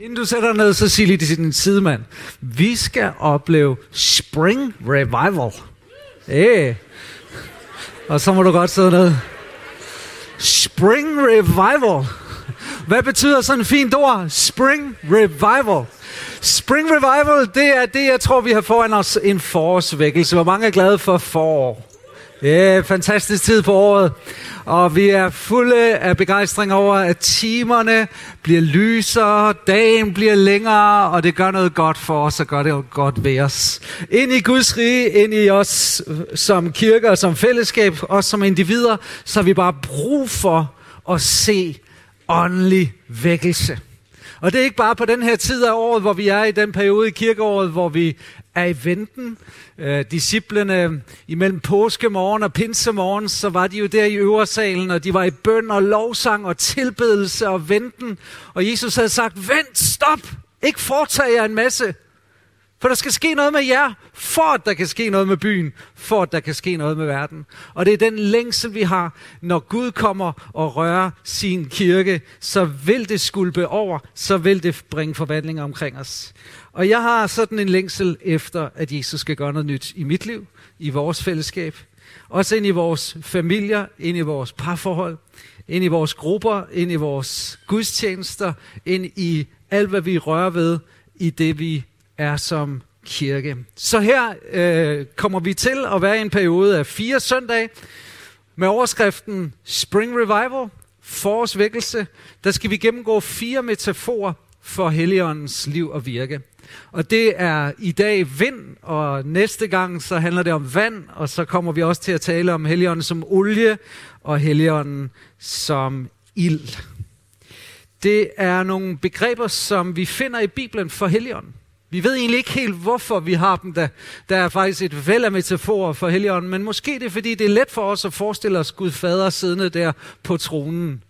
Inden du sætter dig ned, så sig lige til din sidemand. Vi skal opleve Spring Revival. Hey. Og så må du godt sidde ned. Spring Revival. Hvad betyder sådan en fint ord? Spring Revival. Spring Revival, det er det, jeg tror, vi har foran os en forårsvækkelse. Hvor mange er glade for forår? Ja, yeah, fantastisk tid på året. Og vi er fulde af begejstring over, at timerne bliver lysere, dagen bliver længere, og det gør noget godt for os, og gør det godt ved os. Ind i Guds rige, ind i os som kirke og som fællesskab, og som individer, så har vi bare brug for at se åndelig vækkelse. Og det er ikke bare på den her tid af året, hvor vi er i den periode i kirkeåret, hvor vi er i venten. Øh, disciplene imellem påskemorgen og pinsemorgen, så var de jo der i øversalen, og de var i bøn og lovsang og tilbedelse og venten. Og Jesus havde sagt, vent, stop, ikke foretage jer en masse. For der skal ske noget med jer, for at der kan ske noget med byen, for at der kan ske noget med verden. Og det er den længsel, vi har, når Gud kommer og rører sin kirke, så vil det skulpe over, så vil det bringe forvandlinger omkring os. Og jeg har sådan en længsel efter, at Jesus skal gøre noget nyt i mit liv, i vores fællesskab, også ind i vores familier, ind i vores parforhold, ind i vores grupper, ind i vores gudstjenester, ind i alt, hvad vi rører ved, i det vi er som kirke. Så her øh, kommer vi til at være i en periode af fire søndage med overskriften Spring Revival, forårsvækkelse. Der skal vi gennemgå fire metaforer for Helligåndens liv og virke. Og det er i dag vind, og næste gang så handler det om vand, og så kommer vi også til at tale om Helligånden som olie, og Helligånden som ild. Det er nogle begreber, som vi finder i Bibelen for Helligånden. Vi ved egentlig ikke helt, hvorfor vi har dem. Der, der er faktisk et væld af metaforer for Helligånden, men måske det er, fordi det er let for os at forestille os Gud fader siddende der på tronen.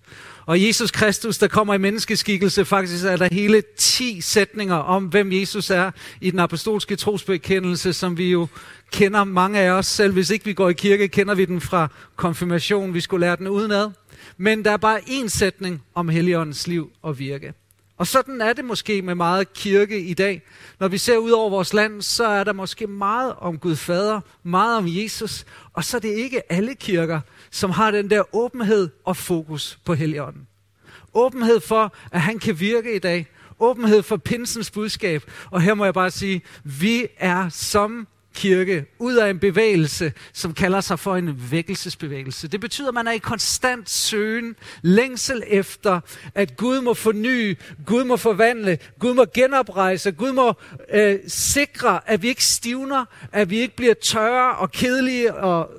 Og Jesus Kristus, der kommer i menneskeskikkelse, faktisk er der hele 10 sætninger om, hvem Jesus er i den apostolske trosbekendelse, som vi jo kender mange af os. Selv hvis ikke vi går i kirke, kender vi den fra konfirmation. Vi skulle lære den udenad. Men der er bare én sætning om Helligåndens liv og virke. Og sådan er det måske med meget kirke i dag. Når vi ser ud over vores land, så er der måske meget om Gud Fader, meget om Jesus, og så er det ikke alle kirker, som har den der åbenhed og fokus på Helligånden. Åbenhed for, at han kan virke i dag. Åbenhed for pinsens budskab. Og her må jeg bare sige, vi er som kirke ud af en bevægelse, som kalder sig for en vækkelsesbevægelse. Det betyder, at man er i konstant søgen, længsel efter, at Gud må forny, Gud må forvandle, Gud må genoprejse, Gud må øh, sikre, at vi ikke stivner, at vi ikke bliver tørre og kedelige og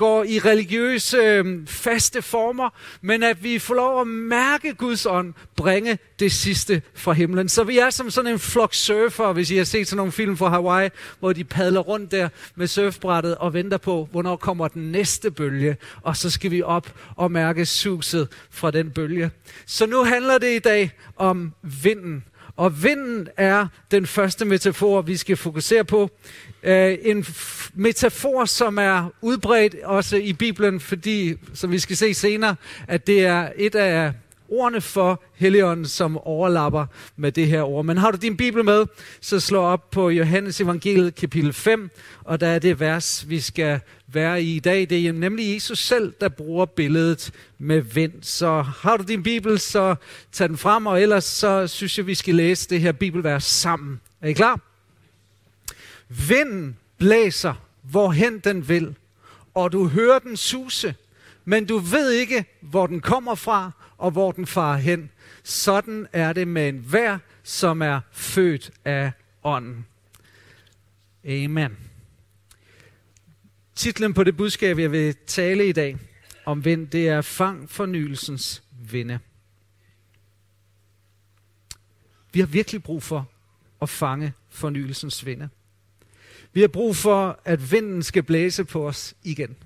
går i religiøse øh, faste former, men at vi får lov at mærke Guds ånd bringe det sidste fra himlen. Så vi er som sådan en flok surfer, hvis I har set sådan nogle film fra Hawaii, hvor de padler rundt der med surfbrættet og venter på, hvornår kommer den næste bølge, og så skal vi op og mærke suset fra den bølge. Så nu handler det i dag om vinden. Og vinden er den første metafor, vi skal fokusere på. Øh, en metafor, som er udbredt også i Bibelen, fordi, som vi skal se senere, at det er et af ordene for Helligånden, som overlapper med det her ord. Men har du din Bibel med, så slå op på Johannes evangeliet kapitel 5, og der er det vers, vi skal være i i dag. Det er nemlig Jesus selv, der bruger billedet med vind. Så har du din Bibel, så tag den frem, og ellers så synes jeg, vi skal læse det her bibelvers sammen. Er I klar? Vinden blæser, hvorhen den vil, og du hører den suse, men du ved ikke, hvor den kommer fra, og hvor den farer hen. Sådan er det med en vær, som er født af ånden. Amen. Titlen på det budskab, jeg vil tale i dag om vind, det er Fang fornyelsens vinde. Vi har virkelig brug for at fange fornyelsens vinde. Vi har brug for, at vinden skal blæse på os igen.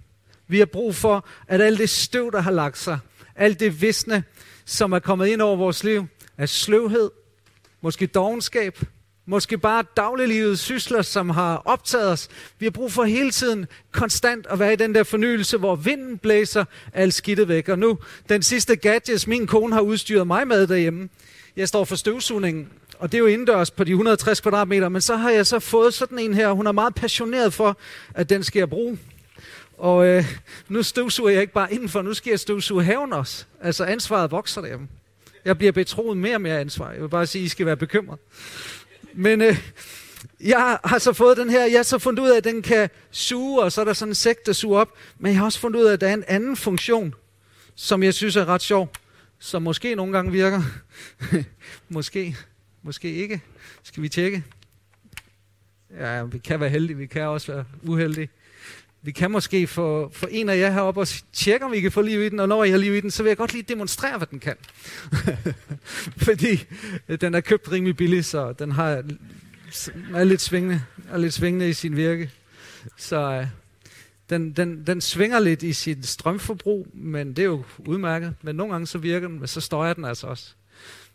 Vi har brug for, at alt det støv, der har lagt sig, alt det visne, som er kommet ind over vores liv, af sløvhed, måske dogenskab, måske bare dagliglivets sysler, som har optaget os. Vi har brug for hele tiden konstant at være i den der fornyelse, hvor vinden blæser alt skidtet væk. Og nu, den sidste gadgets, min kone har udstyret mig med derhjemme, jeg står for støvsugningen, og det er jo indendørs på de 160 kvadratmeter, men så har jeg så fået sådan en her, hun er meget passioneret for, at den skal jeg bruge. Og øh, nu støvsuger jeg ikke bare indenfor, nu skal jeg støvsuge haven også. Altså ansvaret vokser derhjemme. Jeg bliver betroet mere og mere ansvar. Jeg vil bare sige, at I skal være bekymret. Men øh, jeg har så fået den her, jeg har så fundet ud af, at den kan suge, og så er der sådan en sæk, der suger op. Men jeg har også fundet ud af, at der er en anden funktion, som jeg synes er ret sjov, som måske nogle gange virker. måske, måske ikke. Skal vi tjekke? Ja, vi kan være heldige, vi kan også være uheldige. Vi kan måske få, få en af jer heroppe og tjekke, om vi kan få liv i den, og når I har liv i den, så vil jeg godt lige demonstrere, hvad den kan. Fordi øh, den er købt rimelig billigt, så den har, er lidt svingende, er lidt svingende i sin virke. Så øh, den, den, den svinger lidt i sit strømforbrug, men det er jo udmærket. Men nogle gange så virker den, men så støjer den altså også.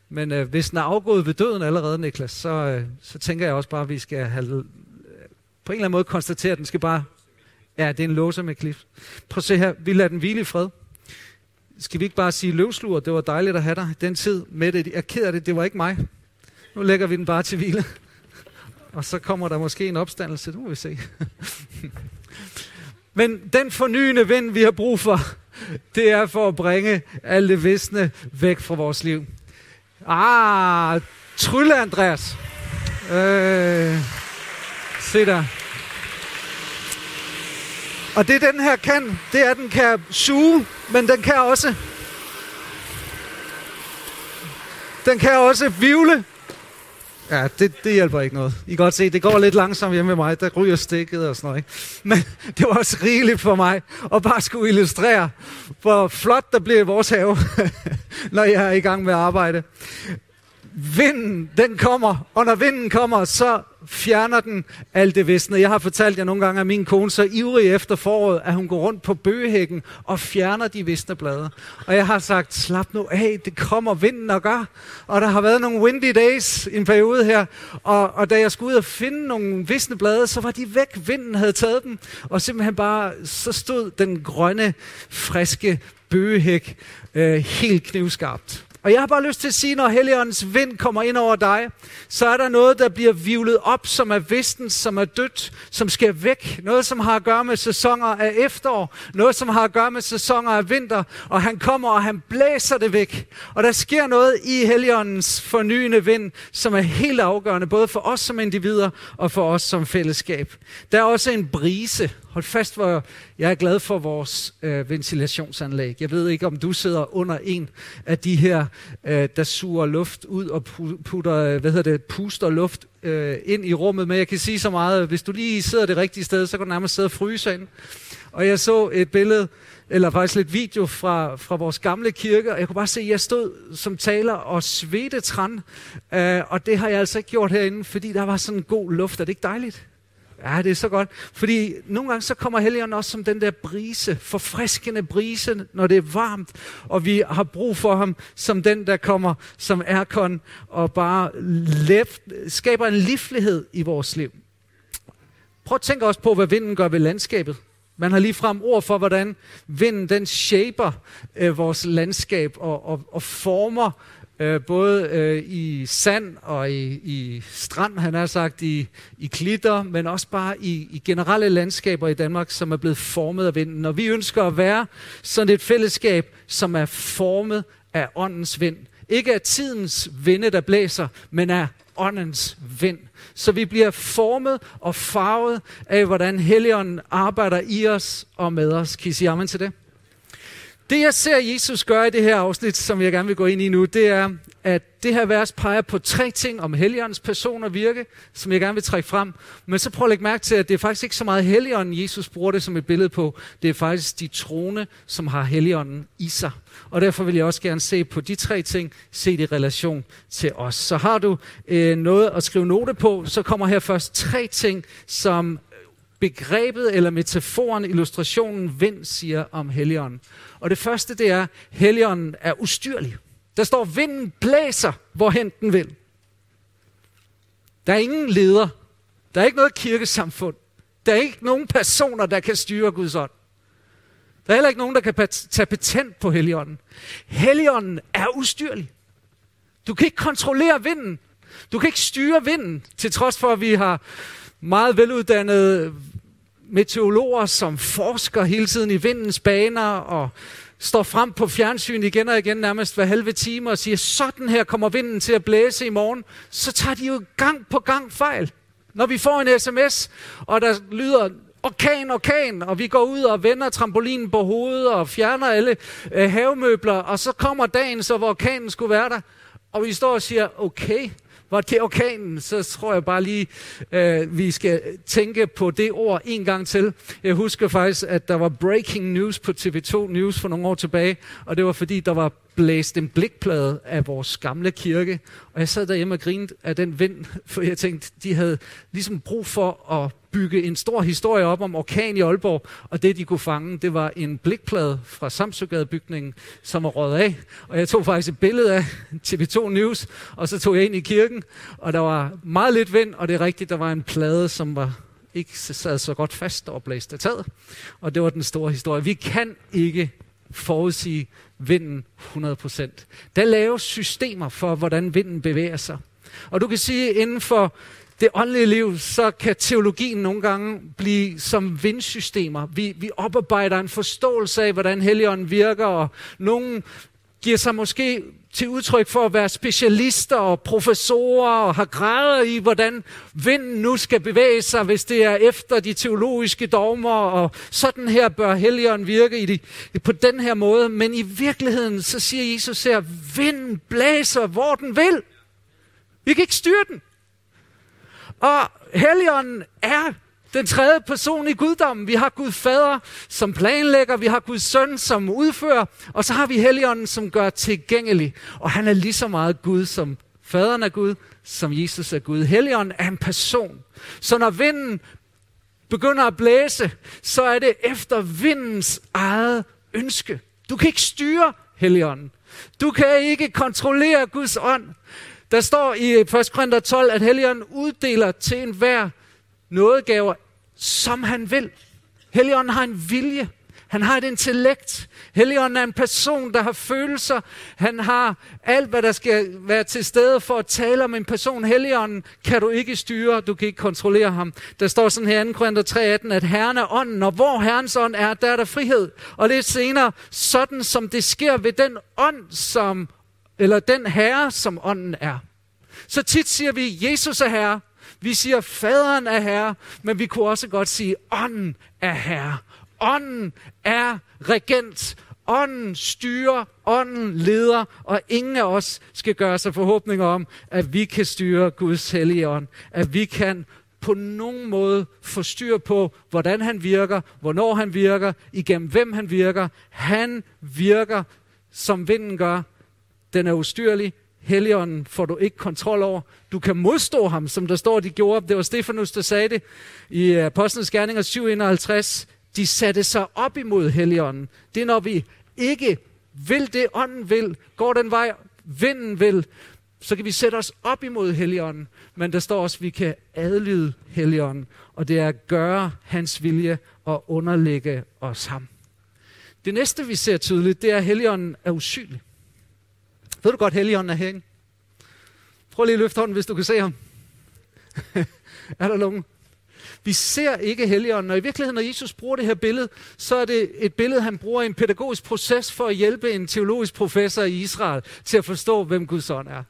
Men øh, hvis den er afgået ved døden allerede, Niklas, så, øh, så tænker jeg også bare, at vi skal have, øh, på en eller anden måde konstatere, at den skal bare Ja, det er en låser med klif. Prøv at se her, vi lader den hvile i fred. Skal vi ikke bare sige løvslur, det var dejligt at have dig den tid med det. Jeg er ked af det, det var ikke mig. Nu lægger vi den bare til hvile. Og så kommer der måske en opstandelse, det må vi se. Men den fornyende vind, vi har brug for, det er for at bringe alle det visne væk fra vores liv. Ah, trylle Andreas. Øh, se der. Og det den her kan, det er, at den kan suge, men den kan også... Den kan også vivle. Ja, det, det hjælper ikke noget. I kan godt se, det går lidt langsomt hjemme med mig. Der ryger stikket og sådan noget. Ikke? Men det var også rigeligt for mig at bare skulle illustrere, hvor flot der bliver i vores have, når jeg er i gang med at arbejde. Vinden, den kommer, og når vinden kommer, så fjerner den alt det visne. Jeg har fortalt jer nogle gange, at min kone så ivrig efter foråret, at hun går rundt på bøgehækken og fjerner de visne blade. Og jeg har sagt, slap nu af, det kommer vinden og gør. Og der har været nogle windy days i en periode her, og, og da jeg skulle ud og finde nogle visne blade, så var de væk. Vinden havde taget dem, og simpelthen bare, så stod den grønne, friske bøgehæk øh, helt knivskarpt. Og jeg har bare lyst til at sige, når Helligåndens vind kommer ind over dig, så er der noget, der bliver vivlet op, som er visten, som er dødt, som skal væk. Noget, som har at gøre med sæsoner af efterår. Noget, som har at gøre med sæsoner af vinter. Og han kommer, og han blæser det væk. Og der sker noget i Helligåndens fornyende vind, som er helt afgørende, både for os som individer og for os som fællesskab. Der er også en brise. Hold fast, hvor jeg er glad for vores øh, ventilationsanlæg. Jeg ved ikke, om du sidder under en af de her, øh, der suger luft ud og putter, øh, hvad hedder det, puster luft øh, ind i rummet. Men jeg kan sige så meget, hvis du lige sidder det rigtige sted, så kan du nærmest sidde og fryse ind. Og jeg så et billede, eller faktisk lidt video fra, fra vores gamle kirke, og jeg kunne bare se, at jeg stod som taler og svedte træn, øh, og det har jeg altså ikke gjort herinde, fordi der var sådan en god luft. Er det ikke dejligt? Ja, det er så godt. Fordi nogle gange så kommer Helligånden også som den der brise, forfriskende brise, når det er varmt. Og vi har brug for ham som den, der kommer som aircon og bare left, skaber en livlighed i vores liv. Prøv at tænke også på, hvad vinden gør ved landskabet. Man har lige frem ord for, hvordan vinden den shaper øh, vores landskab og, og, og former øh, både øh, i sand og i, i strand, han har sagt, i, i klitter, men også bare i, i generelle landskaber i Danmark, som er blevet formet af vinden. Og vi ønsker at være sådan et fællesskab, som er formet af åndens vind. Ikke af tidens vinde, der blæser, men af åndens vind. Så vi bliver formet og farvet af, hvordan Helligånden arbejder i os og med os. Kan I sige amen til det? Det jeg ser Jesus gøre i det her afsnit, som jeg gerne vil gå ind i nu, det er, at det her vers peger på tre ting om Helligåndens person og virke, som jeg gerne vil trække frem. Men så prøv at lægge mærke til, at det er faktisk ikke så meget Helligånden, Jesus bruger det som et billede på. Det er faktisk de troende, som har Helligånden i sig. Og derfor vil jeg også gerne se på de tre ting, se det i relation til os. Så har du øh, noget at skrive note på, så kommer her først tre ting, som begrebet eller metaforen, illustrationen, vind siger om Helligånden. Og det første, det er, Helligånden er ustyrlig. Der står, vinden blæser, hvorhen den vil. Der er ingen leder. Der er ikke noget kirkesamfund. Der er ikke nogen personer, der kan styre Guds ånd. Der er heller ikke nogen, der kan tage patent på Helligånden. Helligånden er ustyrlig. Du kan ikke kontrollere vinden. Du kan ikke styre vinden, til trods for, at vi har meget veluddannede meteorologer, som forsker hele tiden i vindens baner og står frem på fjernsyn igen og igen, nærmest hver halve time, og siger, sådan her kommer vinden til at blæse i morgen, så tager de jo gang på gang fejl. Når vi får en sms, og der lyder orkan, orkan, og vi går ud og vender trampolinen på hovedet og fjerner alle øh, havemøbler, og så kommer dagen, så hvor orkanen skulle være der, og vi står og siger, okay, var til orkanen, så tror jeg bare lige, øh, vi skal tænke på det ord en gang til. Jeg husker faktisk, at der var breaking news på TV2 News for nogle år tilbage, og det var fordi, der var blæst en blikplade af vores gamle kirke, og jeg sad derhjemme og grinede af den vind, for jeg tænkte, de havde ligesom brug for at bygge en stor historie op om orkan i Aalborg, og det de kunne fange, det var en blikplade fra Samsøgade-bygningen, som var røget af. Og jeg tog faktisk et billede af TV2 News, og så tog jeg ind i kirken, og der var meget lidt vind, og det er rigtigt, der var en plade, som var ikke sad så godt fast og blæste af taget. Og det var den store historie. Vi kan ikke forudsige vinden 100%. Der laves systemer for, hvordan vinden bevæger sig. Og du kan sige, inden for det åndelige liv, så kan teologien nogle gange blive som vindsystemer. Vi, vi oparbejder en forståelse af, hvordan Helligånden virker, og nogen giver sig måske til udtryk for at være specialister og professorer og har grader i, hvordan vinden nu skal bevæge sig, hvis det er efter de teologiske dogmer, og sådan her bør Helligånden virke i de, på den her måde. Men i virkeligheden, så siger Jesus her, vinden blæser, hvor den vil. Vi kan ikke styre den. Og Helligånden er den tredje person i guddommen. Vi har Gud fader som planlægger, vi har Guds søn som udfører, og så har vi Helligånden som gør tilgængelig. Og han er lige så meget Gud som faderen er Gud, som Jesus er Gud. Helligånden er en person. Så når vinden begynder at blæse, så er det efter vindens eget ønske. Du kan ikke styre Helligånden. Du kan ikke kontrollere Guds ånd. Der står i 1. Korinther 12, at Helligånden uddeler til enhver nådegaver, som han vil. Helligånden har en vilje. Han har et intellekt. Helligånden er en person, der har følelser. Han har alt, hvad der skal være til stede for at tale om en person. Helligånden kan du ikke styre, du kan ikke kontrollere ham. Der står sådan her i 2. Korinther 3.18, at Herren er ånden, og hvor Herrens ånd er, der er der frihed. Og lidt senere, sådan som det sker ved den ånd, som, eller den herre, som ånden er. Så tit siger vi, Jesus er herre. Vi siger, faderen er herre, men vi kunne også godt sige, ånden er herre. Ånden er regent. Ånden styrer, ånden leder, og ingen af os skal gøre sig forhåbninger om, at vi kan styre Guds hellige ånd. At vi kan på nogen måde få styr på, hvordan han virker, hvornår han virker, igennem hvem han virker. Han virker, som vinden gør. Den er ustyrlig, Helligånden får du ikke kontrol over. Du kan modstå ham, som der står, de gjorde. Det var Stefanus, der sagde det i øh, Apostlenes Gerninger 7:51. De satte sig op imod Helligånden. Det er, når vi ikke vil det, ånden vil, går den vej, vinden vil, så kan vi sætte os op imod Helligånden. Men der står også, at vi kan adlyde Helligånden, og det er at gøre hans vilje og underlægge os ham. Det næste, vi ser tydeligt, det er, at Helligånden er usynlig. Ved du godt, Helligånden er herinde? Prøv lige at løfte hånden, hvis du kan se ham. er der nogen? Vi ser ikke Helligånden, og i virkeligheden, når Jesus bruger det her billede, så er det et billede, han bruger i en pædagogisk proces for at hjælpe en teologisk professor i Israel til at forstå, hvem Guds ånd er.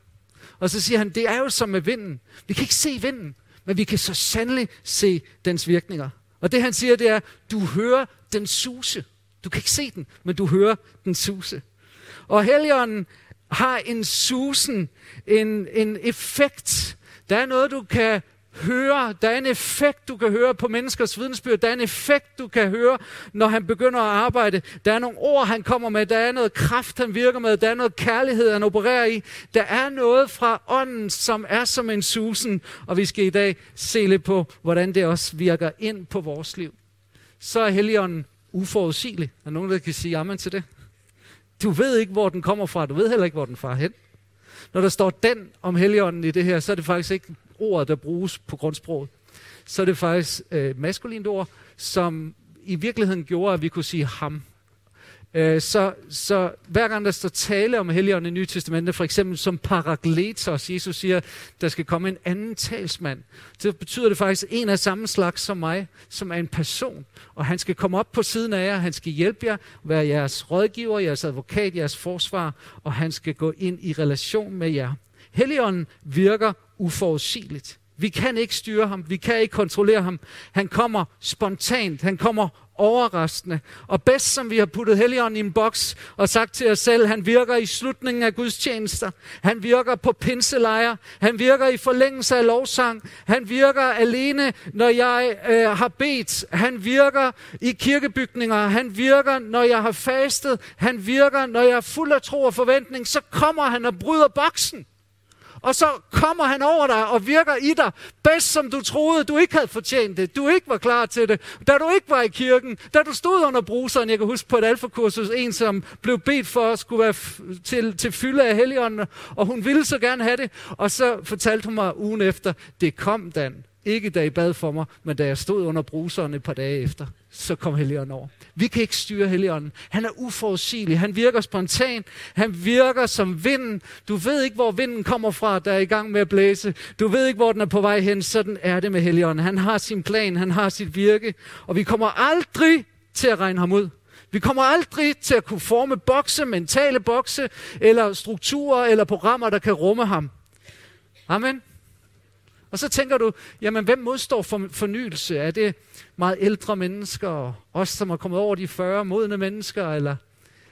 Og så siger han, det er jo som med vinden. Vi kan ikke se vinden, men vi kan så sandelig se dens virkninger. Og det han siger, det er, du hører den suse. Du kan ikke se den, men du hører den suse. Og Helligånden har en susen, en, en effekt. Der er noget, du kan høre. Der er en effekt, du kan høre på menneskers vidensbyrd. Der er en effekt, du kan høre, når han begynder at arbejde. Der er nogle ord, han kommer med. Der er noget kraft, han virker med. Der er noget kærlighed, han opererer i. Der er noget fra ånden, som er som en susen. Og vi skal i dag se lidt på, hvordan det også virker ind på vores liv. Så er Helligånden uforudsigelig. Er nogen, der kan sige amen til det? Du ved ikke, hvor den kommer fra. Du ved heller ikke, hvor den far hen. Når der står den om heligånden i det her, så er det faktisk ikke ordet, der bruges på grundsproget. Så er det faktisk øh, maskulint ord, som i virkeligheden gjorde, at vi kunne sige ham. Øh, så, så hver gang der står tale om Helligånden i Nye Testamentet, for eksempel som parakletos, Jesus siger, der skal komme en anden talsmand, så betyder det faktisk en af samme slags som mig, som er en person. Og han skal komme op på siden af jer, han skal hjælpe jer, være jeres rådgiver, jeres advokat, jeres forsvar, og han skal gå ind i relation med jer. Helligånden virker uforudsigeligt. Vi kan ikke styre ham, vi kan ikke kontrollere ham. Han kommer spontant, han kommer overraskende. Og bedst som vi har puttet Helligånden i en boks og sagt til os selv, han virker i slutningen af Guds tjenester. Han virker på pinselejre. Han virker i forlængelse af lovsang. Han virker alene, når jeg øh, har bedt. Han virker i kirkebygninger. Han virker, når jeg har fastet. Han virker, når jeg er fuld af tro og forventning. Så kommer han og bryder boksen. Og så kommer han over dig og virker i dig, bedst som du troede, du ikke havde fortjent det. Du ikke var klar til det. Da du ikke var i kirken, da du stod under bruseren, jeg kan huske på et alfakursus, en som blev bedt for at skulle være til, til fylde af helligånden, og hun ville så gerne have det. Og så fortalte hun mig ugen efter, det kom Dan. Ikke da I bad for mig, men da jeg stod under bruseren et par dage efter, så kom Helligånden over. Vi kan ikke styre Helligånden. Han er uforudsigelig. Han virker spontan. Han virker som vinden. Du ved ikke, hvor vinden kommer fra, der er i gang med at blæse. Du ved ikke, hvor den er på vej hen. Sådan er det med Helligånden. Han har sin plan. Han har sit virke. Og vi kommer aldrig til at regne ham ud. Vi kommer aldrig til at kunne forme bokse, mentale bokse, eller strukturer, eller programmer, der kan rumme ham. Amen. Og så tænker du, jamen hvem modstår for fornyelse? Er det meget ældre mennesker, os som er kommet over de 40 modne mennesker, eller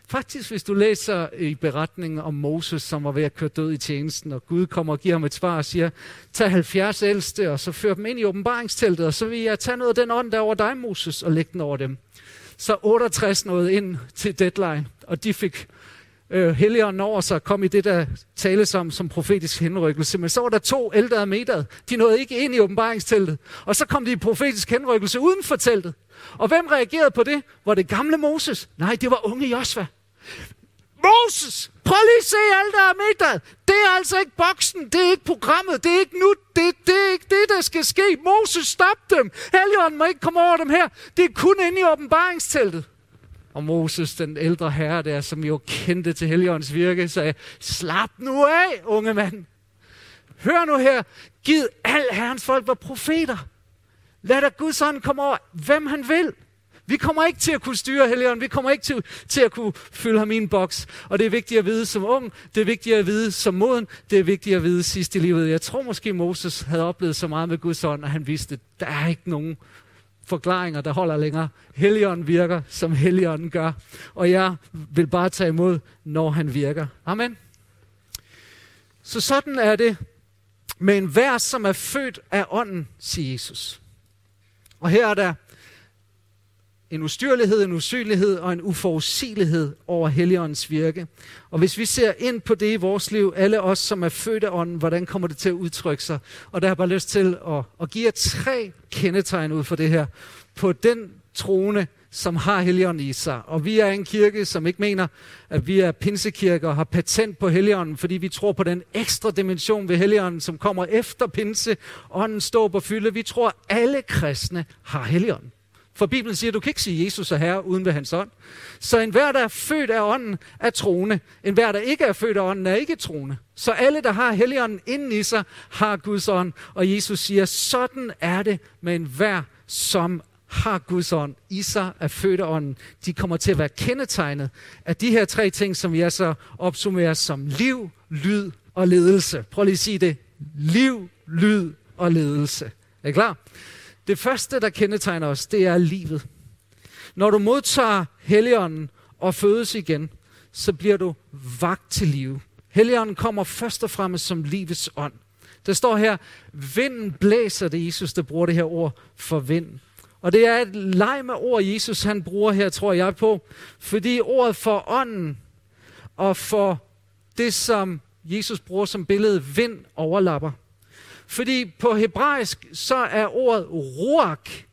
Faktisk, hvis du læser i beretningen om Moses, som var ved at køre død i tjenesten, og Gud kommer og giver ham et svar og siger, tag 70 ældste, og så før dem ind i åbenbaringsteltet, og så vil jeg tage noget af den ånd, der over dig, Moses, og lægge den over dem. Så 68 nåede ind til deadline, og de fik øh, helligånden over sig, kom i det, der tales om som profetisk henrykkelse. Men så var der to ældre meter. De nåede ikke ind i åbenbaringsteltet. Og så kom de i profetisk henrykkelse uden for teltet. Og hvem reagerede på det? Var det gamle Moses? Nej, det var unge Josva. Moses! Prøv lige at se alt, der er med Det er altså ikke boksen, det er ikke programmet, det er ikke nu, det, det er ikke det, der skal ske. Moses, stop dem! Helligånden må ikke komme over dem her. Det er kun inde i åbenbaringsteltet. Og Moses, den ældre herre der, som jo kendte til Helligåndens virke, sagde, slap nu af, unge mand. Hør nu her, giv al herrens folk var profeter. Lad da Guds ånd komme over, hvem han vil. Vi kommer ikke til at kunne styre Helligånden. Vi kommer ikke til, til at kunne fylde ham i en boks. Og det er vigtigt at vide som ung. Det er vigtigt at vide som moden. Det er vigtigt at vide sidst i livet. Jeg tror måske, Moses havde oplevet så meget med Guds ånd, at han vidste, at der er ikke nogen forklaringer, der holder længere. Helligånden virker, som Helligånden gør. Og jeg vil bare tage imod, når han virker. Amen. Så sådan er det med en vær, som er født af ånden, siger Jesus. Og her er der en ustyrlighed, en usynlighed og en uforudsigelighed over Helligåndens virke. Og hvis vi ser ind på det i vores liv, alle os, som er født af ånden, hvordan kommer det til at udtrykke sig? Og der har jeg bare lyst til at, at give jer tre kendetegn ud for det her. På den trone, som har Helligånden i sig. Og vi er en kirke, som ikke mener, at vi er pinsekirker og har patent på Helligånden, fordi vi tror på den ekstra dimension ved Helligånden, som kommer efter pinse. Ånden står på fylde. Vi tror, at alle kristne har Helligånden. For Bibelen siger, at du kan ikke sige Jesus er herre uden ved hans ånd. Så enhver, der er født af ånden, er troende. Enhver, der ikke er født af ånden, er ikke troende. Så alle, der har helligånden inden i sig, har Guds ånd. Og Jesus siger, sådan er det med enhver, som har Guds ånd i sig, er født af ånden. De kommer til at være kendetegnet af de her tre ting, som jeg så opsummerer som liv, lyd og ledelse. Prøv lige at sige det. Liv, lyd og ledelse. Er I klar? Det første, der kendetegner os, det er livet. Når du modtager Helligånden og fødes igen, så bliver du vagt til liv. Helligånden kommer først og fremmest som livets ånd. Der står her, vinden blæser, det Jesus, der bruger det her ord for vind. Og det er et leg med ord, Jesus han bruger her, tror jeg på. Fordi ordet for ånden og for det, som Jesus bruger som billede, vind overlapper. Fordi på hebraisk, så er ordet ruach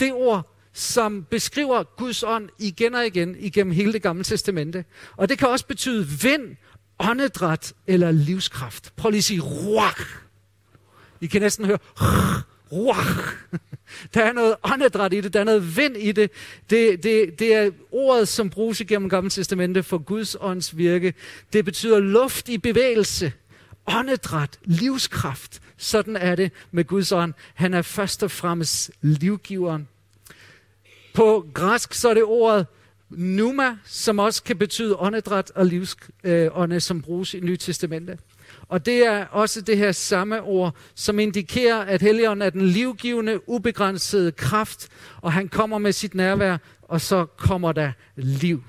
det ord, som beskriver Guds ånd igen og igen igennem hele det gamle testamente. Og det kan også betyde vind, åndedræt eller livskraft. Prøv lige at sige ruach. I kan næsten høre ruach. Der er noget åndedræt i det, der er noget vind i det. Det, det, det er ordet, som bruges igennem Gamle Testamente for Guds ånds virke. Det betyder luft i bevægelse, åndedræt, livskraft. Sådan er det med Guds ånd. Han er først og fremmest livgiveren. På græsk så er det ordet pneuma, som også kan betyde åndedræt og livsånde, øh, som bruges i Nye Testamente. Og det er også det her samme ord, som indikerer, at Helligånden er den livgivende, ubegrænsede kraft, og han kommer med sit nærvær, og så kommer der liv.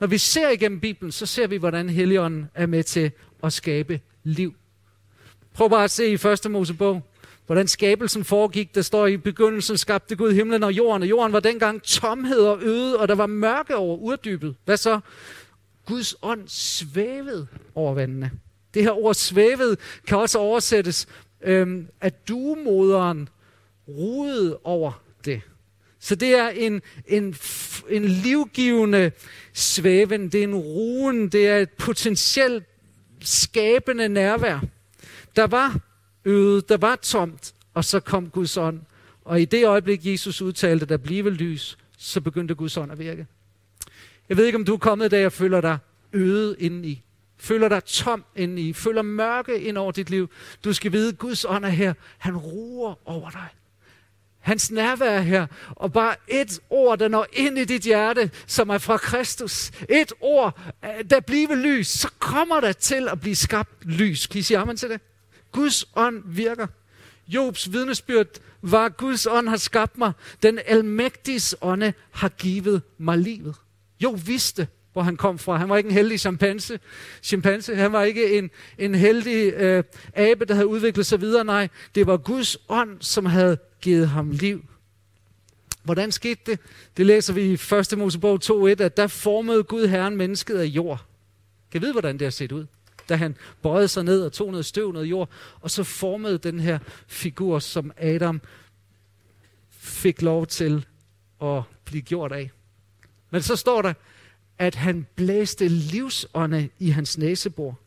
Når vi ser igennem Bibelen, så ser vi, hvordan Helligånden er med til at skabe liv. Prøv bare at se i 1. Mosebog, hvordan skabelsen foregik. Der står i begyndelsen, skabte Gud himlen og jorden, og jorden var dengang tomhed og øde, og der var mørke over uddybet. Hvad så? Guds ånd svævede over vandene. Det her ord svævede kan også oversættes, øhm, at duemoderen ruede over det. Så det er en, en, en livgivende svæven, det er en ruen, det er et potentielt skabende nærvær. Der var øde, der var tomt, og så kom Guds ånd. Og i det øjeblik, Jesus udtalte, der blive lys, så begyndte Guds ånd at virke. Jeg ved ikke, om du er kommet i dag og føler dig øde indeni. Føler dig tom indeni. Føler mørke ind over dit liv. Du skal vide, at Guds ånd er her. Han ruer over dig. Hans nærvær her. Og bare et ord, der når ind i dit hjerte, som er fra Kristus. Et ord, øh, der bliver lys. Så kommer der til at blive skabt lys. Kan I sige amen til det? Guds ånd virker. Jobs vidnesbyrd var, Guds ånd har skabt mig. Den almægtiges ånde har givet mig livet. Jo vidste, hvor han kom fra. Han var ikke en heldig chimpanse. chimpanse. Han var ikke en, en heldig øh, abe, der havde udviklet sig videre. Nej, det var Guds ånd, som havde givet ham liv. Hvordan skete det? Det læser vi i 1. Mosebog 2.1, at der formede Gud Herren mennesket af jord. Kan I vide, hvordan det har set ud? Da han bøjede sig ned og tog noget støv, noget jord, og så formede den her figur, som Adam fik lov til at blive gjort af. Men så står der, at han blæste livsånde i hans næsebor,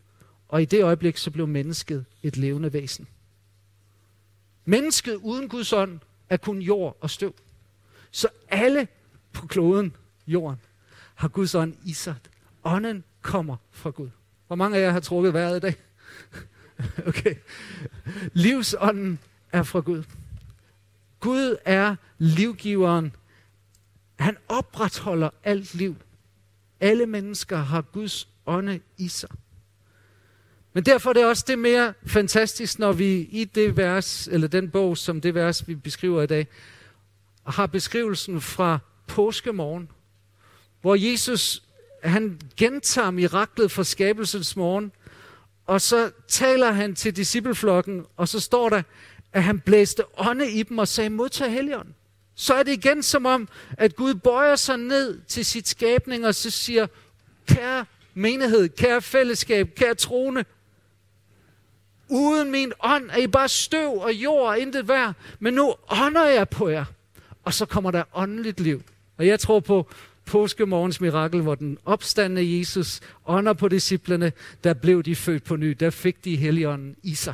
og i det øjeblik så blev mennesket et levende væsen. Mennesket uden Guds ånd er kun jord og støv. Så alle på kloden, jorden, har Guds ånd i sig. Ånden kommer fra Gud. Hvor mange af jer har trukket vejret i dag? okay. Livsånden er fra Gud. Gud er livgiveren. Han opretholder alt liv. Alle mennesker har Guds ånde i sig. Men derfor er det også det mere fantastisk, når vi i det vers, eller den bog, som det vers, vi beskriver i dag, har beskrivelsen fra påskemorgen, hvor Jesus, han gentager miraklet fra skabelsens morgen, og så taler han til discipleflokken, og så står der, at han blæste ånde i dem og sagde, modtag helligånden. Så er det igen som om, at Gud bøjer sig ned til sit skabning, og så siger, kære menighed, kære fællesskab, kære trone, Uden min ånd er I bare støv og jord og intet værd. Men nu ånder jeg på jer. Og så kommer der åndeligt liv. Og jeg tror på påskemorgens mirakel, hvor den opstandende Jesus ånder på disciplene, der blev de født på ny. Der fik de heligånden i sig.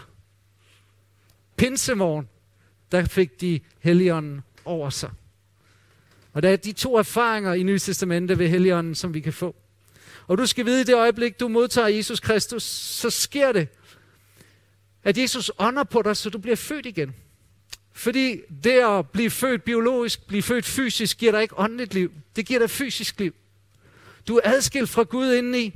Pinsemorgen, der fik de heligånden over sig. Og der er de to erfaringer i Nye Testamente ved heligånden, som vi kan få. Og du skal vide, i det øjeblik, du modtager Jesus Kristus, så sker det, at Jesus ånder på dig, så du bliver født igen. Fordi det at blive født biologisk, blive født fysisk, giver dig ikke åndeligt liv. Det giver dig fysisk liv. Du er adskilt fra Gud indeni,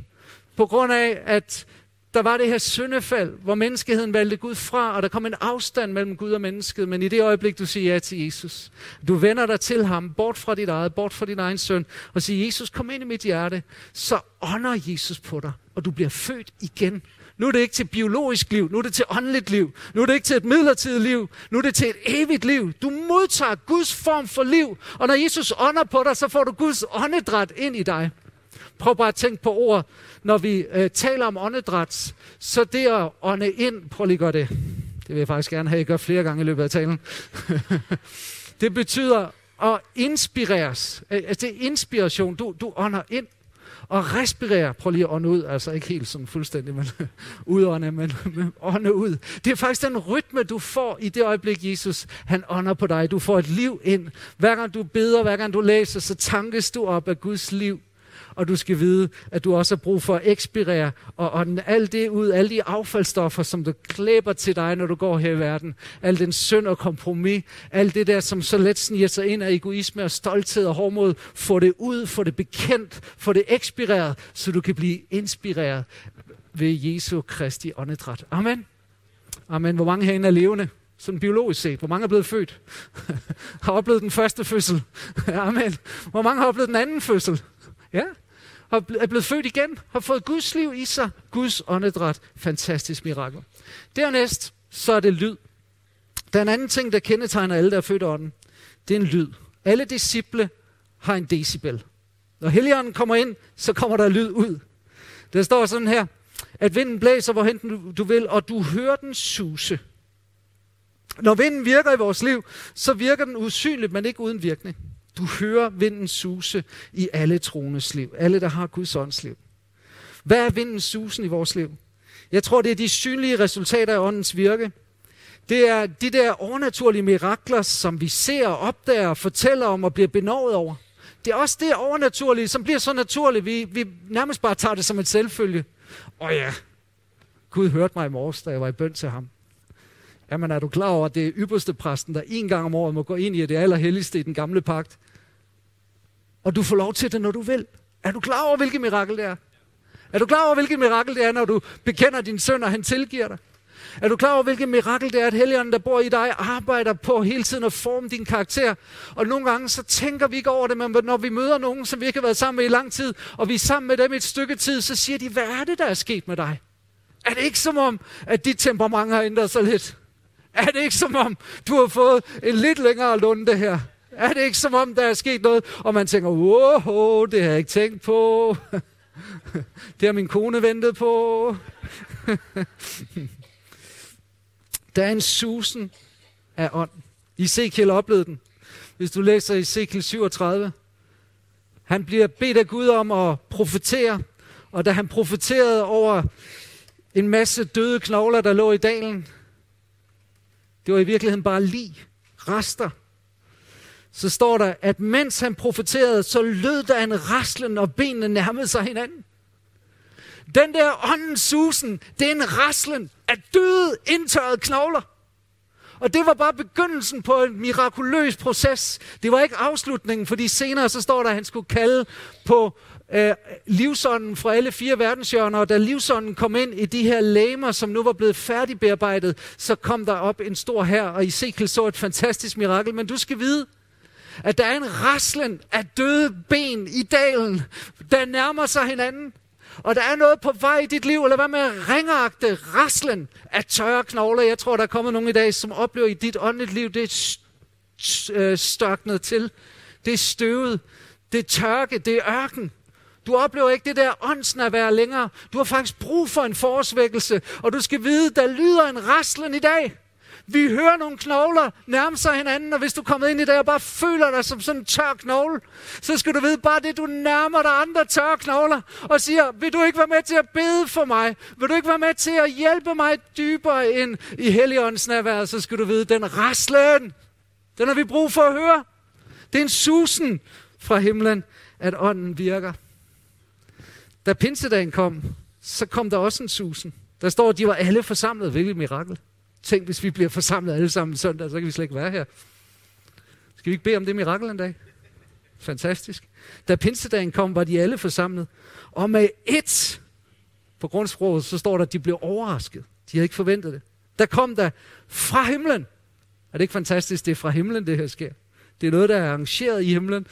på grund af, at der var det her syndefald, hvor menneskeheden valgte Gud fra, og der kom en afstand mellem Gud og mennesket. Men i det øjeblik, du siger ja til Jesus, du vender dig til ham, bort fra dit eget, bort fra din egen søn, og siger, Jesus, kom ind i mit hjerte, så ånder Jesus på dig, og du bliver født igen nu er det ikke til biologisk liv, nu er det til åndeligt liv. Nu er det ikke til et midlertidigt liv, nu er det til et evigt liv. Du modtager Guds form for liv, og når Jesus ånder på dig, så får du Guds åndedræt ind i dig. Prøv bare at tænke på ord, når vi øh, taler om åndedræt, så det at ånde ind, prøv lige at gøre det. Det vil jeg faktisk gerne have, at I gør flere gange i løbet af talen. det betyder at inspireres. Øh, altså det er inspiration. Du, du ånder ind og respirere. Prøv lige at ånde ud, altså ikke helt sådan fuldstændig, men udånde, men, men ånde ud. Det er faktisk den rytme, du får i det øjeblik, Jesus han ånder på dig. Du får et liv ind. Hver gang du beder, hver gang du læser, så tankes du op af Guds liv og du skal vide, at du også har brug for at ekspirere og ånde alt det ud, alle de affaldsstoffer, som du klæber til dig, når du går her i verden. Al den synd og kompromis, alt det der, som så let sniger sig ind af egoisme og stolthed og hårdmod, få det ud, få det bekendt, få det ekspireret, så du kan blive inspireret ved Jesu Kristi åndedræt. Amen. Amen. Hvor mange herinde er levende? sådan biologisk set. Hvor mange er blevet født? har oplevet den første fødsel? Amen. Hvor mange har oplevet den anden fødsel? Ja, er blevet født igen, har fået Guds liv i sig, Guds åndedræt. Fantastisk mirakel. Dernæst, så er det lyd. Der er en anden ting, der kendetegner alle, der er født ånden. Det er en lyd. Alle disciple har en decibel. Når Helligånden kommer ind, så kommer der lyd ud. Der står sådan her, at vinden blæser, hvorhen du, du vil, og du hører den suse. Når vinden virker i vores liv, så virker den usynligt, men ikke uden virkning. Du hører vinden suse i alle troendes liv. Alle, der har Guds ånds liv. Hvad er vindens susen i vores liv? Jeg tror, det er de synlige resultater af åndens virke. Det er de der overnaturlige mirakler, som vi ser og opdager fortæller om og bliver benovet over. Det er også det overnaturlige, som bliver så naturligt, vi, vi nærmest bare tager det som et selvfølge. Og ja, Gud hørte mig i morges, da jeg var i bøn til ham. Jamen er du klar over, at det er ypperste præsten, der en gang om året må gå ind i det allerhelligste i den gamle pagt? Og du får lov til det, når du vil. Er du klar over, hvilket mirakel det er? Er du klar over, hvilket mirakel det er, når du bekender din søn, og han tilgiver dig? Er du klar over, hvilket mirakel det er, at Helligånden, der bor i dig, arbejder på hele tiden at forme din karakter? Og nogle gange så tænker vi ikke over det, men når vi møder nogen, som vi ikke har været sammen med i lang tid, og vi er sammen med dem et stykke tid, så siger de, hvad er det, der er sket med dig? Er det ikke som om, at dit temperament har ændret sig lidt? Er det ikke som om, du har fået en lidt længere lunde her? Er det ikke som om, der er sket noget, og man tænker, wow, det har jeg ikke tænkt på. Det har min kone ventet på. Der er en susen af ånd. Ezekiel oplevede den. Hvis du læser Ezekiel 37. Han bliver bedt af Gud om at profetere, og da han profeterede over en masse døde knogler, der lå i dalen, det var i virkeligheden bare lig, rester. Så står der, at mens han profeterede, så lød der en raslen, og benene nærmede sig hinanden. Den der åndens susen, det er en raslen af døde, indtørrede knogler. Og det var bare begyndelsen på en mirakuløs proces. Det var ikke afslutningen, fordi senere så står der, at han skulle kalde på øh, livsånden fra alle fire verdenshjørner, og da livsånden kom ind i de her læmer, som nu var blevet færdigbearbejdet, så kom der op en stor her, og Ezekiel så et fantastisk mirakel. Men du skal vide, at der er en raslen af døde ben i dalen, der nærmer sig hinanden. Og der er noget på vej i dit liv, eller hvad med at ringagte raslen af tørre knogler. Jeg tror, der er kommet nogen i dag, som oplever i dit åndeligt liv, det er øh, størknet til. Det er støvet. Det er tørke. Det er ørken. Du oplever ikke det der være længere. Du har faktisk brug for en forårsvækkelse, og du skal vide, der lyder en raslen i dag. Vi hører nogle knogler nærme sig hinanden, og hvis du kommer ind i dag og bare føler dig som sådan en tør knogle, så skal du vide bare det, du nærmer dig andre tørre knogler, og siger, vil du ikke være med til at bede for mig? Vil du ikke være med til at hjælpe mig dybere ind i Helligåndens nærvær? Så skal du vide, den raslen, den har vi brug for at høre. Det er en susen fra himlen, at ånden virker. Da pinsedagen kom, så kom der også en susen. Der står, at de var alle forsamlet. Hvilket mirakel. Tænk, hvis vi bliver forsamlet alle sammen søndag, så kan vi slet ikke være her. Skal vi ikke bede om det mirakel en dag? Fantastisk. Da pinsedagen kom, var de alle forsamlet. Og med et, på grundsproget, så står der, at de blev overrasket. De havde ikke forventet det. Der kom der fra himlen. Er det ikke fantastisk? Det er fra himlen, det her sker. Det er noget, der er arrangeret i himlen,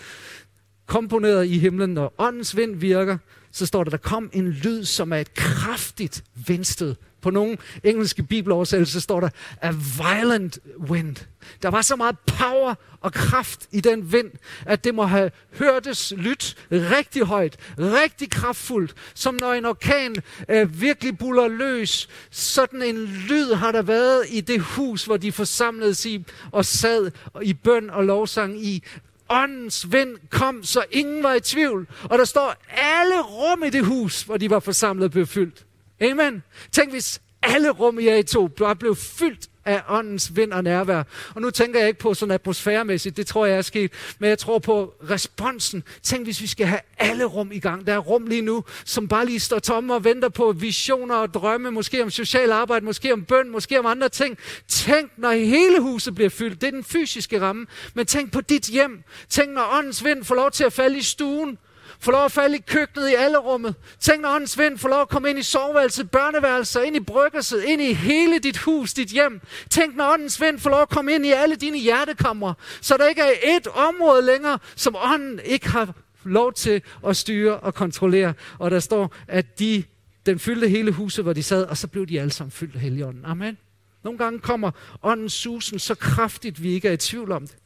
komponeret i himlen. Når åndens vind virker, så står der, der kom en lyd, som er et kraftigt vindstød. På nogle engelske bibeloversættelser står der, a violent wind. Der var så meget power og kraft i den vind, at det må have hørtes lyt rigtig højt, rigtig kraftfuldt, som når en orkan øh, virkelig buller løs. Sådan en lyd har der været i det hus, hvor de forsamledes i og sad i bøn og lovsang i åndens vind kom, så ingen var i tvivl. Og der står, alle rum i det hus, hvor de var forsamlet, blev fyldt. Amen. Tænk, hvis alle rum i A2 bare blev fyldt af åndens vind og nærvær. Og nu tænker jeg ikke på sådan atmosfæremæssigt, det tror jeg er sket, men jeg tror på responsen. Tænk, hvis vi skal have alle rum i gang. Der er rum lige nu, som bare lige står tomme og venter på visioner og drømme, måske om social arbejde, måske om bøn, måske om andre ting. Tænk, når hele huset bliver fyldt. Det er den fysiske ramme. Men tænk på dit hjem. Tænk, når åndens vind får lov til at falde i stuen få lov at falde i køkkenet i alle rummet. Tænk, når åndens vind får lov at komme ind i soveværelset, børneværelset, ind i bryggerset, ind i hele dit hus, dit hjem. Tænk, når åndens vind får lov at komme ind i alle dine hjertekammer, så der ikke er et område længere, som ånden ikke har lov til at styre og kontrollere. Og der står, at de, den fyldte hele huset, hvor de sad, og så blev de alle sammen fyldt af Helligånden. Amen. Nogle gange kommer åndens susen så kraftigt, vi ikke er i tvivl om det.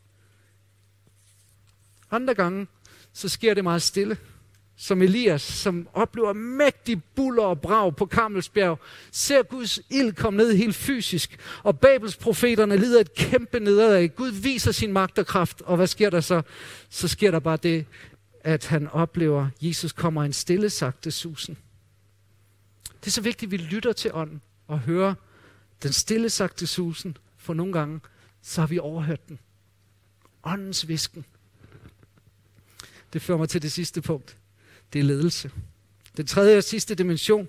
Andre gange så sker det meget stille. Som Elias, som oplever mægtig buller og brag på Karmelsbjerg, ser Guds ild komme ned helt fysisk, og Babels profeterne lider et kæmpe nederlag. Gud viser sin magt og kraft, og hvad sker der så? Så sker der bare det, at han oplever, at Jesus kommer en stille sagte susen. Det er så vigtigt, at vi lytter til ånden og hører den stille sagte susen, for nogle gange, så har vi overhørt den. Åndens visken. Det fører mig til det sidste punkt. Det er ledelse. Den tredje og sidste dimension,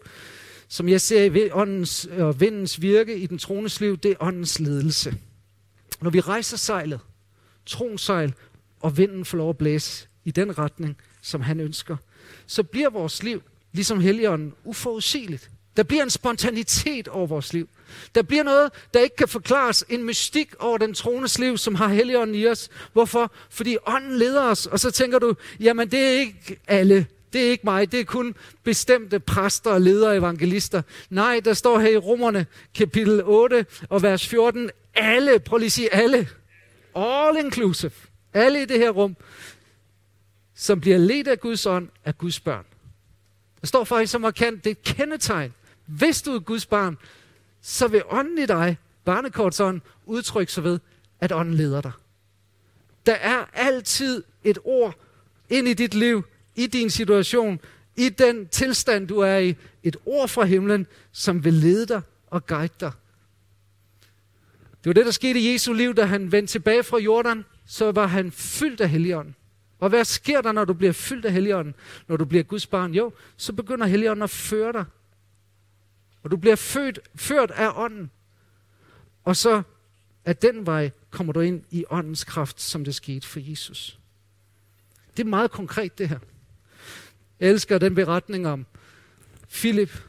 som jeg ser i åndens og vindens virke i den trones liv, det er åndens ledelse. Når vi rejser sejlet, tronsejl, og vinden får lov at blæse i den retning, som han ønsker, så bliver vores liv, ligesom Helligånden, uforudsigeligt. Der bliver en spontanitet over vores liv. Der bliver noget, der ikke kan forklares. En mystik over den trones liv, som har Helligånden i os. Hvorfor? Fordi ånden leder os. Og så tænker du, jamen det er ikke alle. Det er ikke mig. Det er kun bestemte præster og ledere evangelister. Nej, der står her i Romerne kapitel 8 og vers 14. Alle, prøv lige at sige alle. All inclusive. Alle i det her rum, som bliver ledt af Guds ånd, er Guds børn. Der står faktisk så markant, det er et kendetegn hvis du er Guds barn, så vil ånden i dig, barnekortsånden, udtrykke sig ved, at ånden leder dig. Der er altid et ord ind i dit liv, i din situation, i den tilstand, du er i. Et ord fra himlen, som vil lede dig og guide dig. Det var det, der skete i Jesu liv, da han vendte tilbage fra Jordan. Så var han fyldt af Helligånden. Og hvad sker der, når du bliver fyldt af Helligånden? Når du bliver Guds barn? Jo, så begynder Helligånden at føre dig og du bliver født, ført af ånden. Og så af den vej kommer du ind i åndens kraft, som det skete for Jesus. Det er meget konkret det her. Jeg elsker den beretning om Philip,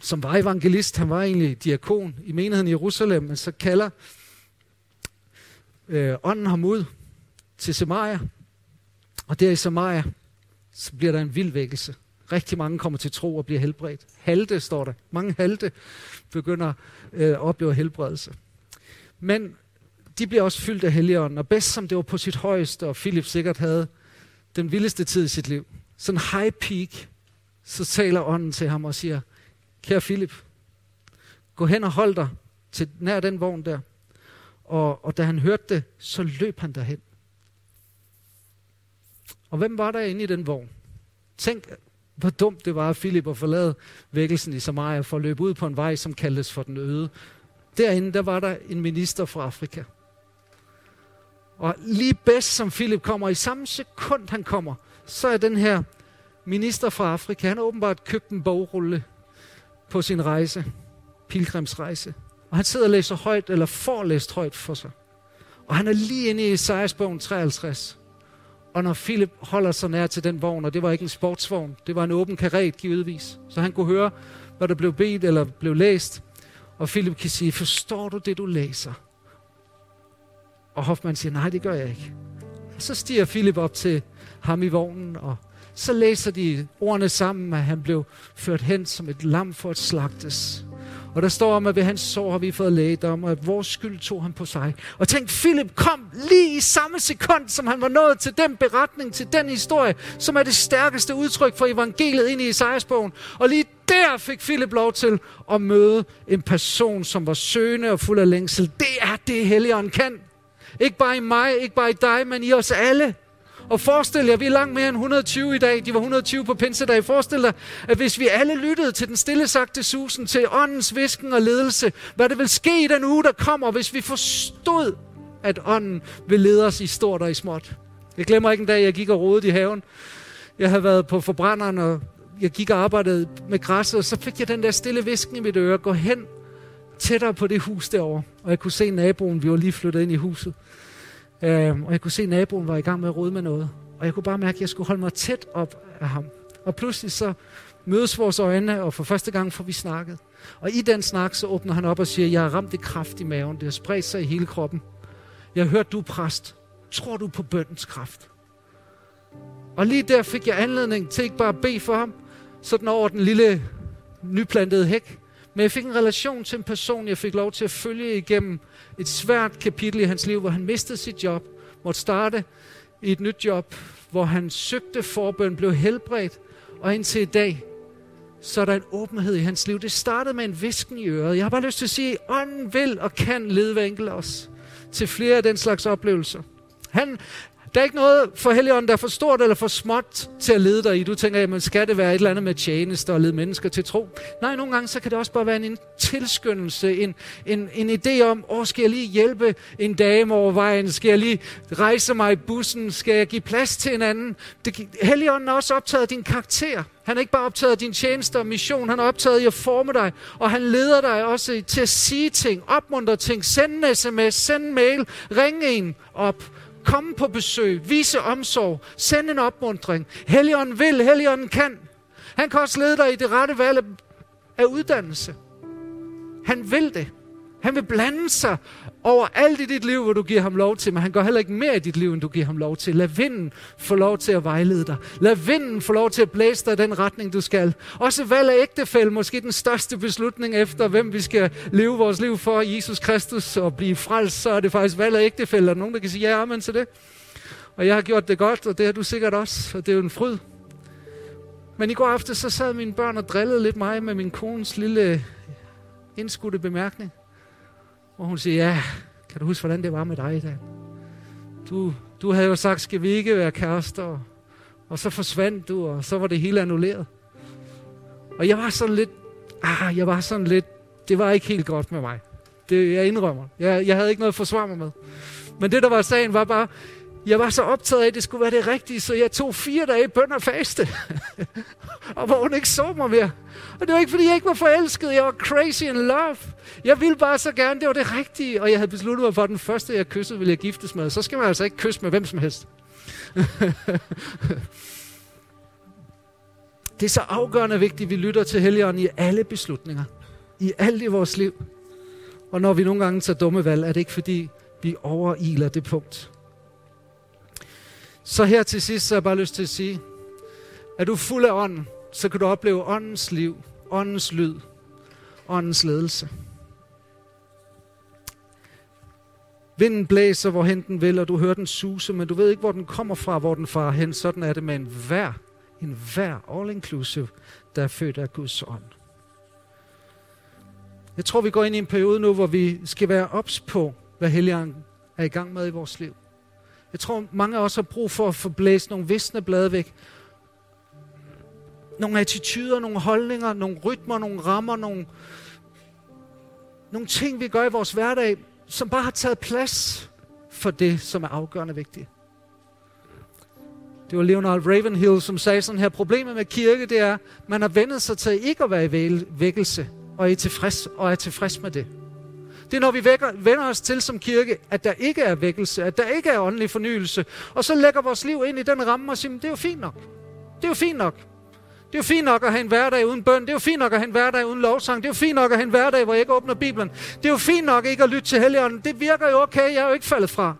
som var evangelist. Han var egentlig diakon i menigheden i Jerusalem, men så kalder øh, ånden ham ud til Samaria. Og der i Samaria, så bliver der en vild vækkelse. Rigtig mange kommer til tro og bliver helbredt. Halte, står der. Mange halte begynder øh, at opleve helbredelse. Men de bliver også fyldt af helligånden, og bedst som det var på sit højeste, og Philip sikkert havde den vildeste tid i sit liv. Sådan high peak, så taler ånden til ham og siger, kære Philip, gå hen og hold dig til nær den vogn der. Og, og da han hørte det, så løb han derhen. Og hvem var der inde i den vogn? Tænk, hvor dumt det var af Philip at forlade vækkelsen i Samaria for at løbe ud på en vej, som kaldes for den øde. Derinde, der var der en minister fra Afrika. Og lige bedst som Philip kommer, i samme sekund han kommer, så er den her minister fra Afrika, han har åbenbart købt en bogrulle på sin rejse, pilgrimsrejse. Og han sidder og læser højt, eller får læst højt for sig. Og han er lige inde i Esajas bogen 53. Og når Philip holder sig nær til den vogn, og det var ikke en sportsvogn, det var en åben karet givetvis, så han kunne høre, hvad der blev bedt eller blev læst. Og Philip kan sige, forstår du det, du læser? Og Hoffmann siger, nej, det gør jeg ikke. Og så stiger Philip op til ham i vognen, og så læser de ordene sammen, at han blev ført hen som et lam for at slagtes. Og der står om, at ved hans sår har vi fået lægedom, og at vores skyld tog han på sig. Og tænk, Philip kom lige i samme sekund, som han var nået til den beretning, til den historie, som er det stærkeste udtryk for evangeliet ind i Isaias-bogen. Og lige der fik Philip lov til at møde en person, som var søgende og fuld af længsel. Det er det, Helligånden kan. Ikke bare i mig, ikke bare i dig, men i os alle. Og forestil jer, vi er langt mere end 120 i dag. De var 120 på pinsedag. Forestil dig, at hvis vi alle lyttede til den stille sagte susen, til åndens visken og ledelse, hvad det vil ske i den uge, der kommer, hvis vi forstod, at ånden vil lede os i stort og i småt. Jeg glemmer ikke en dag, jeg gik og rodede i haven. Jeg havde været på forbrænderen, og jeg gik og arbejdede med græsset, og så fik jeg den der stille visken i mit øre. Gå hen tættere på det hus derovre. Og jeg kunne se naboen, vi var lige flyttet ind i huset. Øh, og jeg kunne se, at naboen var i gang med at rode med noget. Og jeg kunne bare mærke, at jeg skulle holde mig tæt op af ham. Og pludselig så mødes vores øjne, og for første gang får vi snakket. Og i den snak, så åbner han op og siger, jeg har ramt det kraft i maven. Det har spredt sig i hele kroppen. Jeg har hørt, du er præst. Tror du på bøndens kraft? Og lige der fik jeg anledning til ikke bare at bede for ham, sådan over den lille nyplantede hæk, men jeg fik en relation til en person, jeg fik lov til at følge igennem et svært kapitel i hans liv, hvor han mistede sit job, måtte starte i et nyt job, hvor han søgte forbøn, blev helbredt, og indtil i dag, så er der en åbenhed i hans liv. Det startede med en visken i øret. Jeg har bare lyst til at sige, at ånden vil og kan lede hver enkelt os til flere af den slags oplevelser. Han, der er ikke noget for Helligånden, der er for stort eller for småt til at lede dig i. Du tænker, jamen skal det være et eller andet med tjeneste og lede mennesker til tro? Nej, nogle gange så kan det også bare være en, en tilskyndelse, en, en, en idé om, åh, skal jeg lige hjælpe en dame over vejen? Skal jeg lige rejse mig i bussen? Skal jeg give plads til en anden? Det, Helligånden er også optaget af din karakter. Han er ikke bare optaget af din tjeneste og mission, han er optaget i at forme dig, og han leder dig også til at sige ting, opmuntre ting, sende en sms, sende en mail, ringe en op komme på besøg, vise omsorg, sende en opmundring. Helligånden vil, Helligånden kan. Han kan også lede dig i det rette valg af uddannelse. Han vil det. Han vil blande sig over alt i dit liv, hvor du giver ham lov til, men han gør heller ikke mere i dit liv, end du giver ham lov til. Lad vinden få lov til at vejlede dig. Lad vinden få lov til at blæse dig i den retning, du skal. Også valg af ægtefælde, måske den største beslutning efter, hvem vi skal leve vores liv for, Jesus Kristus og blive frelst, så er det faktisk valg af ægtefælde. Er nogen, der kan sige ja, amen til det? Og jeg har gjort det godt, og det har du sikkert også, og det er jo en fryd. Men i går aftes, så sad mine børn og drillede lidt mig med min kones lille indskudte bemærkning. Og hun siger, ja, kan du huske, hvordan det var med dig i dag? Du, du havde jo sagt, skal vi ikke være kærester? Og så forsvandt du, og så var det hele annulleret. Og jeg var sådan lidt, ah, jeg var sådan lidt, det var ikke helt godt med mig. Det, jeg indrømmer. Jeg, jeg havde ikke noget at forsvare mig med. Men det, der var sagen, var bare, jeg var så optaget af, at det skulle være det rigtige, så jeg tog fire dage bøn og faste. og hvor hun ikke så mig mere. Og det var ikke, fordi jeg ikke var forelsket. Jeg var crazy in love. Jeg ville bare så gerne, det var det rigtige. Og jeg havde besluttet mig for, at den første, jeg kyssede, ville jeg giftes med. Så skal man altså ikke kysse med hvem som helst. det er så afgørende vigtigt, at vi lytter til Helligånden i alle beslutninger. I alt i vores liv. Og når vi nogle gange tager dumme valg, er det ikke fordi, vi overiler det punkt. Så her til sidst, så har jeg bare lyst til at sige, er du fuld af ånden, så kan du opleve åndens liv, åndens lyd, åndens ledelse. Vinden blæser, hvorhen den vil, og du hører den suse, men du ved ikke, hvor den kommer fra, hvor den farer hen. Sådan er det med en hver, en hver, all inclusive, der er født af Guds ånd. Jeg tror, vi går ind i en periode nu, hvor vi skal være ops på, hvad Helligånden er i gang med i vores liv. Jeg tror, mange af os har brug for at få blæst nogle visne blade væk. Nogle attityder, nogle holdninger, nogle rytmer, nogle rammer, nogle, nogle ting, vi gør i vores hverdag, som bare har taget plads for det, som er afgørende vigtigt. Det var Leonard Ravenhill, som sagde sådan her, problemet med kirke, det er, man har vendet sig til ikke at være i vækkelse, og er tilfreds, og er tilfreds med det. Det er, når vi vækker, vender os til som kirke, at der ikke er vækkelse, at der ikke er åndelig fornyelse. Og så lægger vores liv ind i den ramme og siger, det er jo fint nok. Det er jo fint nok. Det er jo fint nok at have en hverdag uden bøn. Det er jo fint nok at have en hverdag uden lovsang. Det er jo fint nok at have en hverdag, hvor jeg ikke åbner Bibelen. Det er jo fint nok ikke at lytte til Helligånden. Det virker jo okay. Jeg er jo ikke faldet fra.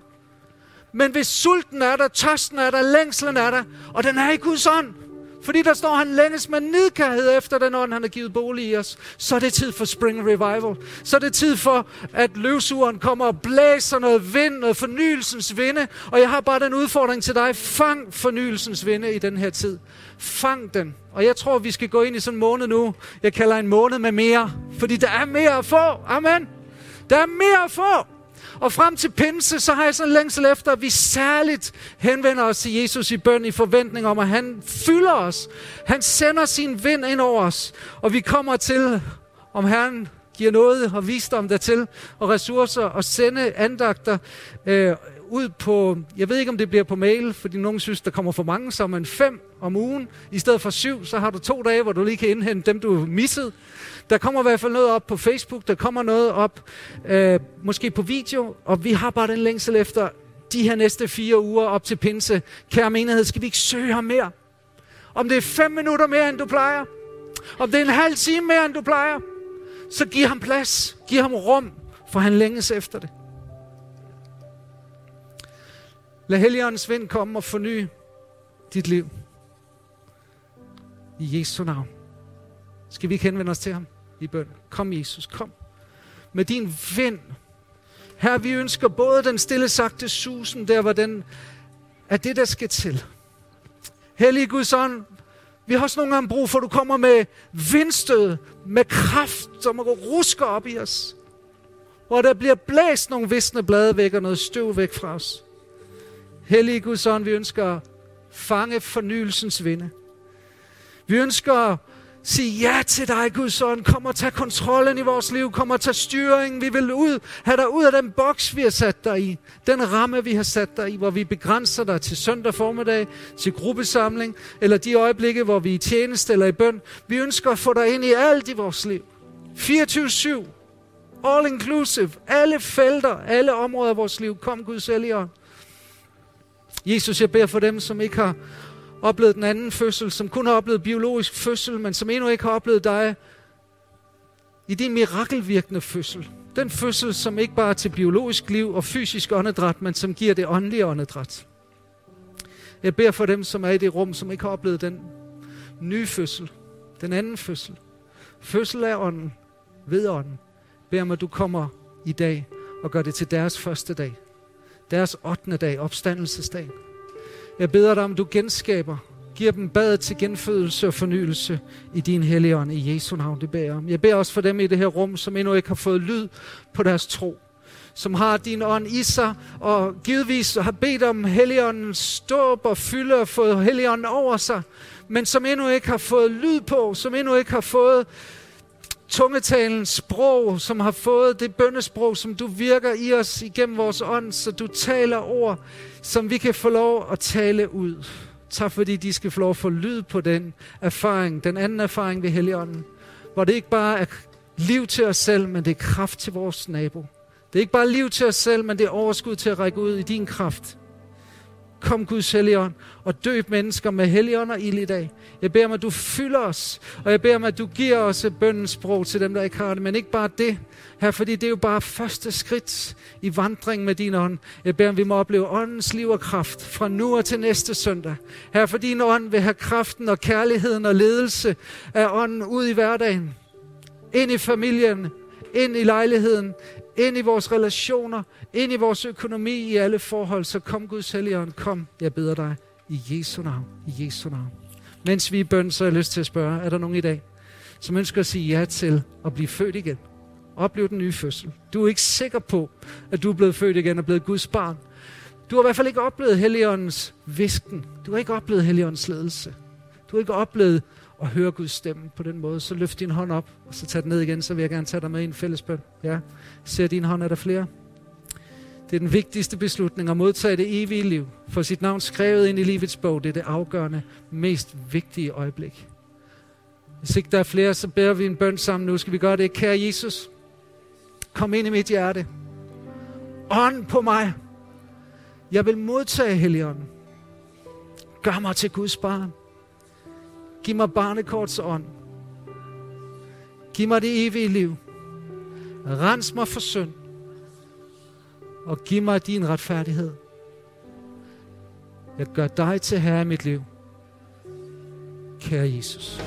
Men hvis sulten er der, tørsten er der, længslen er der, og den er i Guds ånd, fordi der står, han længes med nidkærhed efter den ånd, han har givet bolig i os. Så er det tid for Spring Revival. Så er det tid for, at løvsuren kommer og blæser noget vind, noget fornyelsens vinde. Og jeg har bare den udfordring til dig. Fang fornyelsens vinde i den her tid. Fang den. Og jeg tror, vi skal gå ind i sådan en måned nu. Jeg kalder en måned med mere. Fordi der er mere at få. Amen. Der er mere at få. Og frem til pinse, så har jeg sådan længsel efter, at vi særligt henvender os til Jesus i bøn i forventning om, at han fylder os. Han sender sin vind ind over os, og vi kommer til, om Herren giver noget og visdom dertil, og ressourcer, og sende andagter øh, ud på, jeg ved ikke om det bliver på mail, fordi nogen synes, der kommer for mange, så man fem om ugen. I stedet for syv, så har du to dage, hvor du lige kan indhente dem, du missede. Der kommer i hvert fald noget op på Facebook, der kommer noget op, øh, måske på video, og vi har bare den længsel efter de her næste fire uger op til pinse. Kære menighed, skal vi ikke søge ham mere? Om det er fem minutter mere, end du plejer, om det er en halv time mere, end du plejer, så giv ham plads, giv ham rum, for han længes efter det. Lad Helligåndens vind komme og forny dit liv. I Jesu navn. Skal vi ikke henvende os til ham i bøn? Kom Jesus, kom. Med din vind. Her vi ønsker både den stille sagte susen, der hvor den er det, der skal til. Hellige Guds ånd, vi har også nogle gange brug for, at du kommer med vindstød, med kraft, som rusker op i os. Hvor der bliver blæst nogle visne blade væk og noget støv væk fra os. Hellige Guds ånd, vi ønsker at fange fornyelsens vinde. Vi ønsker at sige ja til dig, Guds ånd. Kom og tag kontrollen i vores liv. Kom og tag styringen. Vi vil ud, have dig ud af den boks, vi har sat dig i. Den ramme, vi har sat dig i, hvor vi begrænser dig til søndag formiddag, til gruppesamling, eller de øjeblikke, hvor vi er i tjeneste eller i bøn. Vi ønsker at få dig ind i alt i vores liv. 24-7. All inclusive. Alle felter, alle områder af vores liv. Kom, Guds Helligånd. Jesus, jeg beder for dem, som ikke har oplevet den anden fødsel, som kun har oplevet biologisk fødsel, men som endnu ikke har oplevet dig i din mirakelvirkende fødsel. Den fødsel, som ikke bare er til biologisk liv og fysisk åndedræt, men som giver det åndelige åndedræt. Jeg beder for dem, som er i det rum, som ikke har oplevet den nye fødsel, den anden fødsel. Fødsel af ånden, ved ånden. Bær beder at du kommer i dag og gør det til deres første dag deres 8. dag, opstandelsesdag. Jeg beder dig om, du genskaber, giver dem bad til genfødelse og fornyelse i din hellige ånd, i Jesu navn, det beder jeg om. Jeg beder også for dem i det her rum, som endnu ikke har fået lyd på deres tro, som har din ånd i sig, og givetvis har bedt om helligåndens ståb og fylde og fået helligånden over sig, men som endnu ikke har fået lyd på, som endnu ikke har fået tungetalens sprog, som har fået det bøndesprog, som du virker i os igennem vores ånd, så du taler ord, som vi kan få lov at tale ud. Tak fordi de skal få lov at få lyd på den erfaring, den anden erfaring ved Helligånden, hvor det ikke bare er liv til os selv, men det er kraft til vores nabo. Det er ikke bare liv til os selv, men det er overskud til at række ud i din kraft. Kom Guds Helligånd og døb mennesker med Helligånd og ild i dag. Jeg beder om, at du fylder os, og jeg beder om, at du giver os bøndens sprog til dem, der ikke har det. Men ikke bare det, her, fordi det er jo bare første skridt i vandring med din ånd. Jeg beder om, at vi må opleve åndens liv og kraft fra nu og til næste søndag. Her, for din ånd vil have kraften og kærligheden og ledelse af ånden ud i hverdagen. Ind i familien, ind i lejligheden, ind i vores relationer, ind i vores økonomi, i alle forhold. Så kom Guds Helligånd, kom, jeg beder dig, i Jesu navn, i Jesu navn. Mens vi er bøn, så har jeg lyst til at spørge, er der nogen i dag, som ønsker at sige ja til at blive født igen? Opleve den nye fødsel. Du er ikke sikker på, at du er blevet født igen og blevet Guds barn. Du har i hvert fald ikke oplevet Helligåndens visken. Du har ikke oplevet Helligåndens ledelse. Du har ikke oplevet og høre Guds stemme på den måde. Så løft din hånd op, og så tag den ned igen, så vil jeg gerne tage dig med i en fællesbøn. Ja, ser din hånd, er der flere? Det er den vigtigste beslutning at modtage det evige liv. For sit navn skrevet ind i livets bog, det er det afgørende, mest vigtige øjeblik. Hvis ikke der er flere, så beder vi en bøn sammen nu. Skal vi gøre det? Kære Jesus, kom ind i mit hjerte. Ånd på mig. Jeg vil modtage Helligånden. Gør mig til Guds barn. Giv mig barnekorts ånd. Giv mig det evige liv. Rens mig for synd og giv mig din retfærdighed. Jeg gør dig til herre i mit liv. Kære Jesus.